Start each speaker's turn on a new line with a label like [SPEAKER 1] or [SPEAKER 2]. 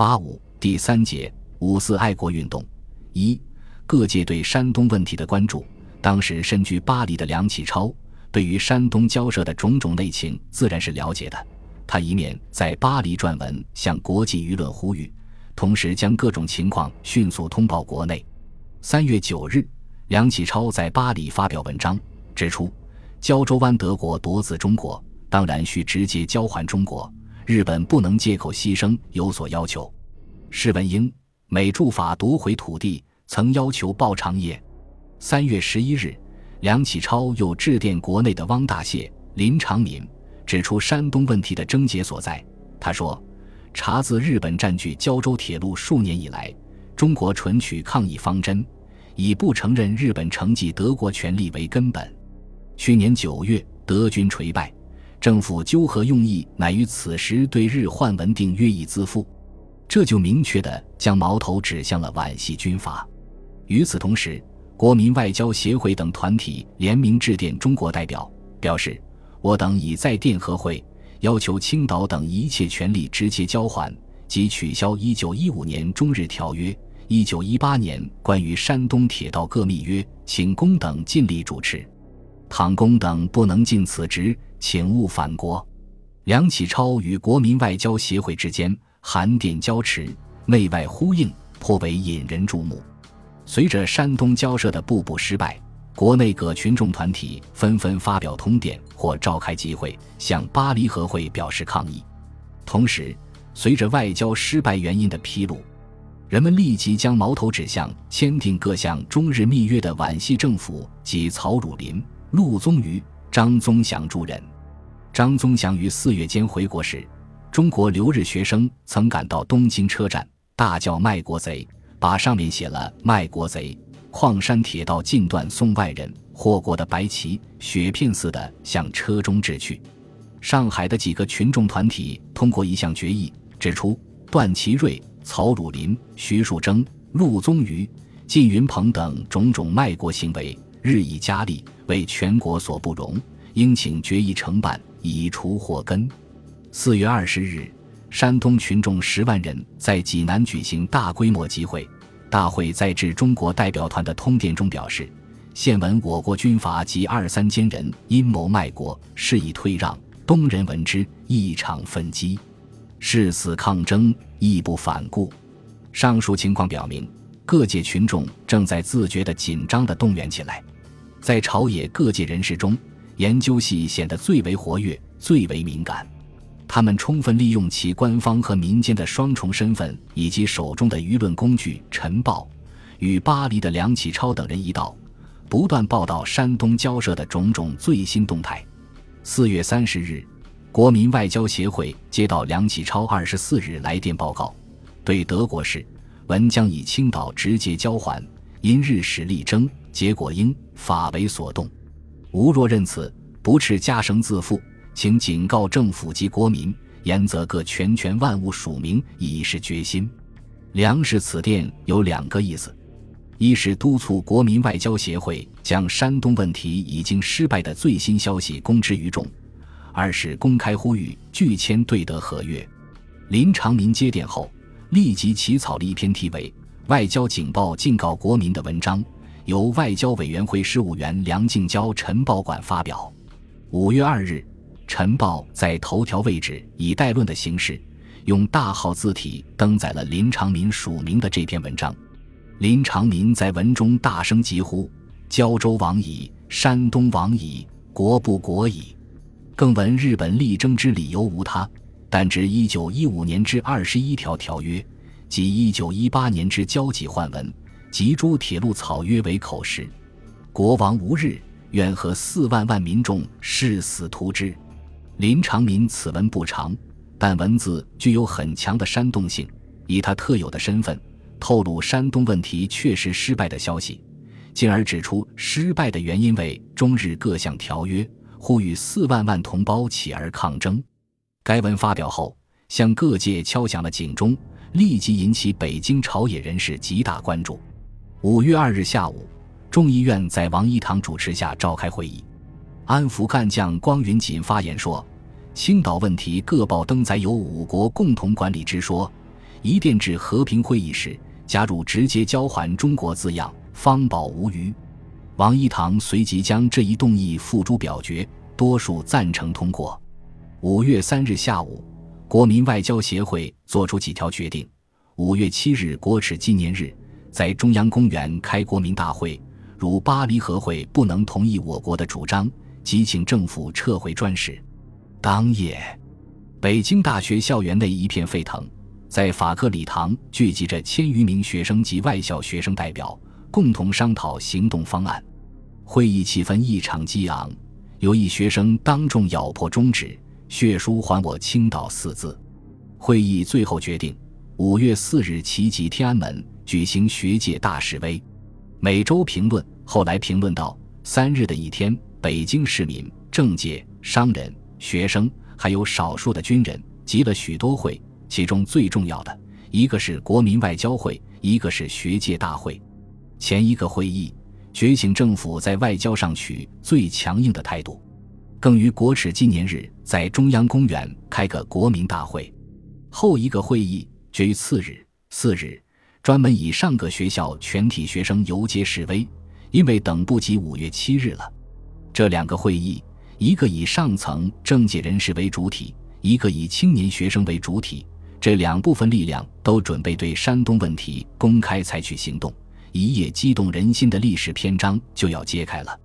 [SPEAKER 1] 八五第三节五四爱国运动一各界对山东问题的关注。当时身居巴黎的梁启超，对于山东交涉的种种内情自然是了解的。他一面在巴黎撰文向国际舆论呼吁，同时将各种情况迅速通报国内。三月九日，梁启超在巴黎发表文章，指出胶州湾德国夺自中国，当然需直接交还中国。日本不能借口牺牲有所要求。施文英美驻法夺回土地，曾要求报偿业。三月十一日，梁启超又致电国内的汪大燮、林长民，指出山东问题的症结所在。他说：“查自日本占据胶州铁路数年以来，中国纯取抗议方针，以不承认日本承继德国权利为根本。去年九月，德军垂败，政府纠合用意乃于此时对日换文定约议自负，这就明确地将矛头指向了皖系军阀。与此同时。”国民外交协会等团体联名致电中国代表，表示我等已在电和会，要求青岛等一切权利直接交还，即取消一九一五年中日条约、一九一八年关于山东铁道各密约，请公等尽力主持。倘公等不能尽此职，请勿返国。梁启超与国民外交协会之间函电交持，内外呼应，颇为引人注目。随着山东交涉的步步失败，国内各群众团体纷纷发表通电或召开集会，向巴黎和会表示抗议。同时，随着外交失败原因的披露，人们立即将矛头指向签订各项中日密约的皖系政府及曹汝霖、陆宗舆、张宗祥诸人。张宗祥于四月间回国时，中国留日学生曾赶到东京车站，大叫“卖国贼”。把上面写了“卖国贼”，矿山铁道尽断送外人，祸国的白旗雪片似的向车中掷去。上海的几个群众团体通过一项决议，指出段祺瑞、曹汝霖、徐树铮、陆宗舆、靳云鹏等种种卖国行为日益加厉，为全国所不容，应请决议承办，以除祸根。四月二十日。山东群众十万人在济南举行大规模集会，大会在致中国代表团的通电中表示：“现闻我国军阀及二三千人阴谋卖国，示意退让，东人闻之，异常奋击，誓死抗争，义不反顾。”上述情况表明，各界群众正在自觉地紧张地动员起来。在朝野各界人士中，研究系显得最为活跃，最为敏感。他们充分利用其官方和民间的双重身份，以及手中的舆论工具《晨报》，与巴黎的梁启超等人一道，不断报道山东交涉的种种最新动态。四月三十日，国民外交协会接到梁启超二十四日来电报告，对德国事，文将以青岛直接交还，因日使力争，结果因法为所动，吾若认此，不斥加绳自负。请警告政府及国民，严则各全权万物署名，以示决心。粮食此电有两个意思：一是督促国民外交协会将山东问题已经失败的最新消息公之于众；二是公开呼吁拒签对德合约。林长民接电后，立即起草了一篇题为《外交警报警告国民》的文章，由外交委员会事务员梁静交晨报馆发表。五月二日。晨报在头条位置以代论的形式，用大号字体登载了林长民署名的这篇文章。林长民在文中大声疾呼：“胶州亡矣，山东亡矣，国不国矣！”更闻日本力争之理由无他，但至一九一五年之二十一条条约及一九一八年之交际换文及诸铁路草约为口实。国亡无日，愿和四万万民众誓死图之。林长民此文不长，但文字具有很强的煽动性，以他特有的身份透露山东问题确实失败的消息，进而指出失败的原因为中日各项条约，呼吁四万万同胞起而抗争。该文发表后，向各界敲响了警钟，立即引起北京朝野人士极大关注。五月二日下午，众议院在王一堂主持下召开会议。安福干将光云锦发言说：“青岛问题各报登载有五国共同管理之说，一电至和平会议时加入“直接交还中国”字样，方保无虞。王一堂随即将这一动议付诸表决，多数赞成通过。五月三日下午，国民外交协会作出几条决定。五月七日国耻纪念日，在中央公园开国民大会。如巴黎和会不能同意我国的主张，即请政府撤回专使。当夜，北京大学校园内一片沸腾，在法克礼堂聚集着千余名学生及外校学生代表，共同商讨行动方案。会议气氛异常激昂，有一学生当众咬破中指，血书“还我青岛”四字。会议最后决定，五月四日齐集天安门举行学界大示威。每周评论后来评论道：“三日的一天，北京市民、政界、商人、学生，还有少数的军人，集了许多会。其中最重要的一个是国民外交会，一个是学界大会。前一个会议觉醒政府在外交上取最强硬的态度，更于国耻纪念日在中央公园开个国民大会。后一个会议决于次日，次日。”专门以上个学校全体学生游街示威，因为等不及五月七日了。这两个会议，一个以上层政界人士为主体，一个以青年学生为主体，这两部分力量都准备对山东问题公开采取行动。一页激动人心的历史篇章就要揭开了。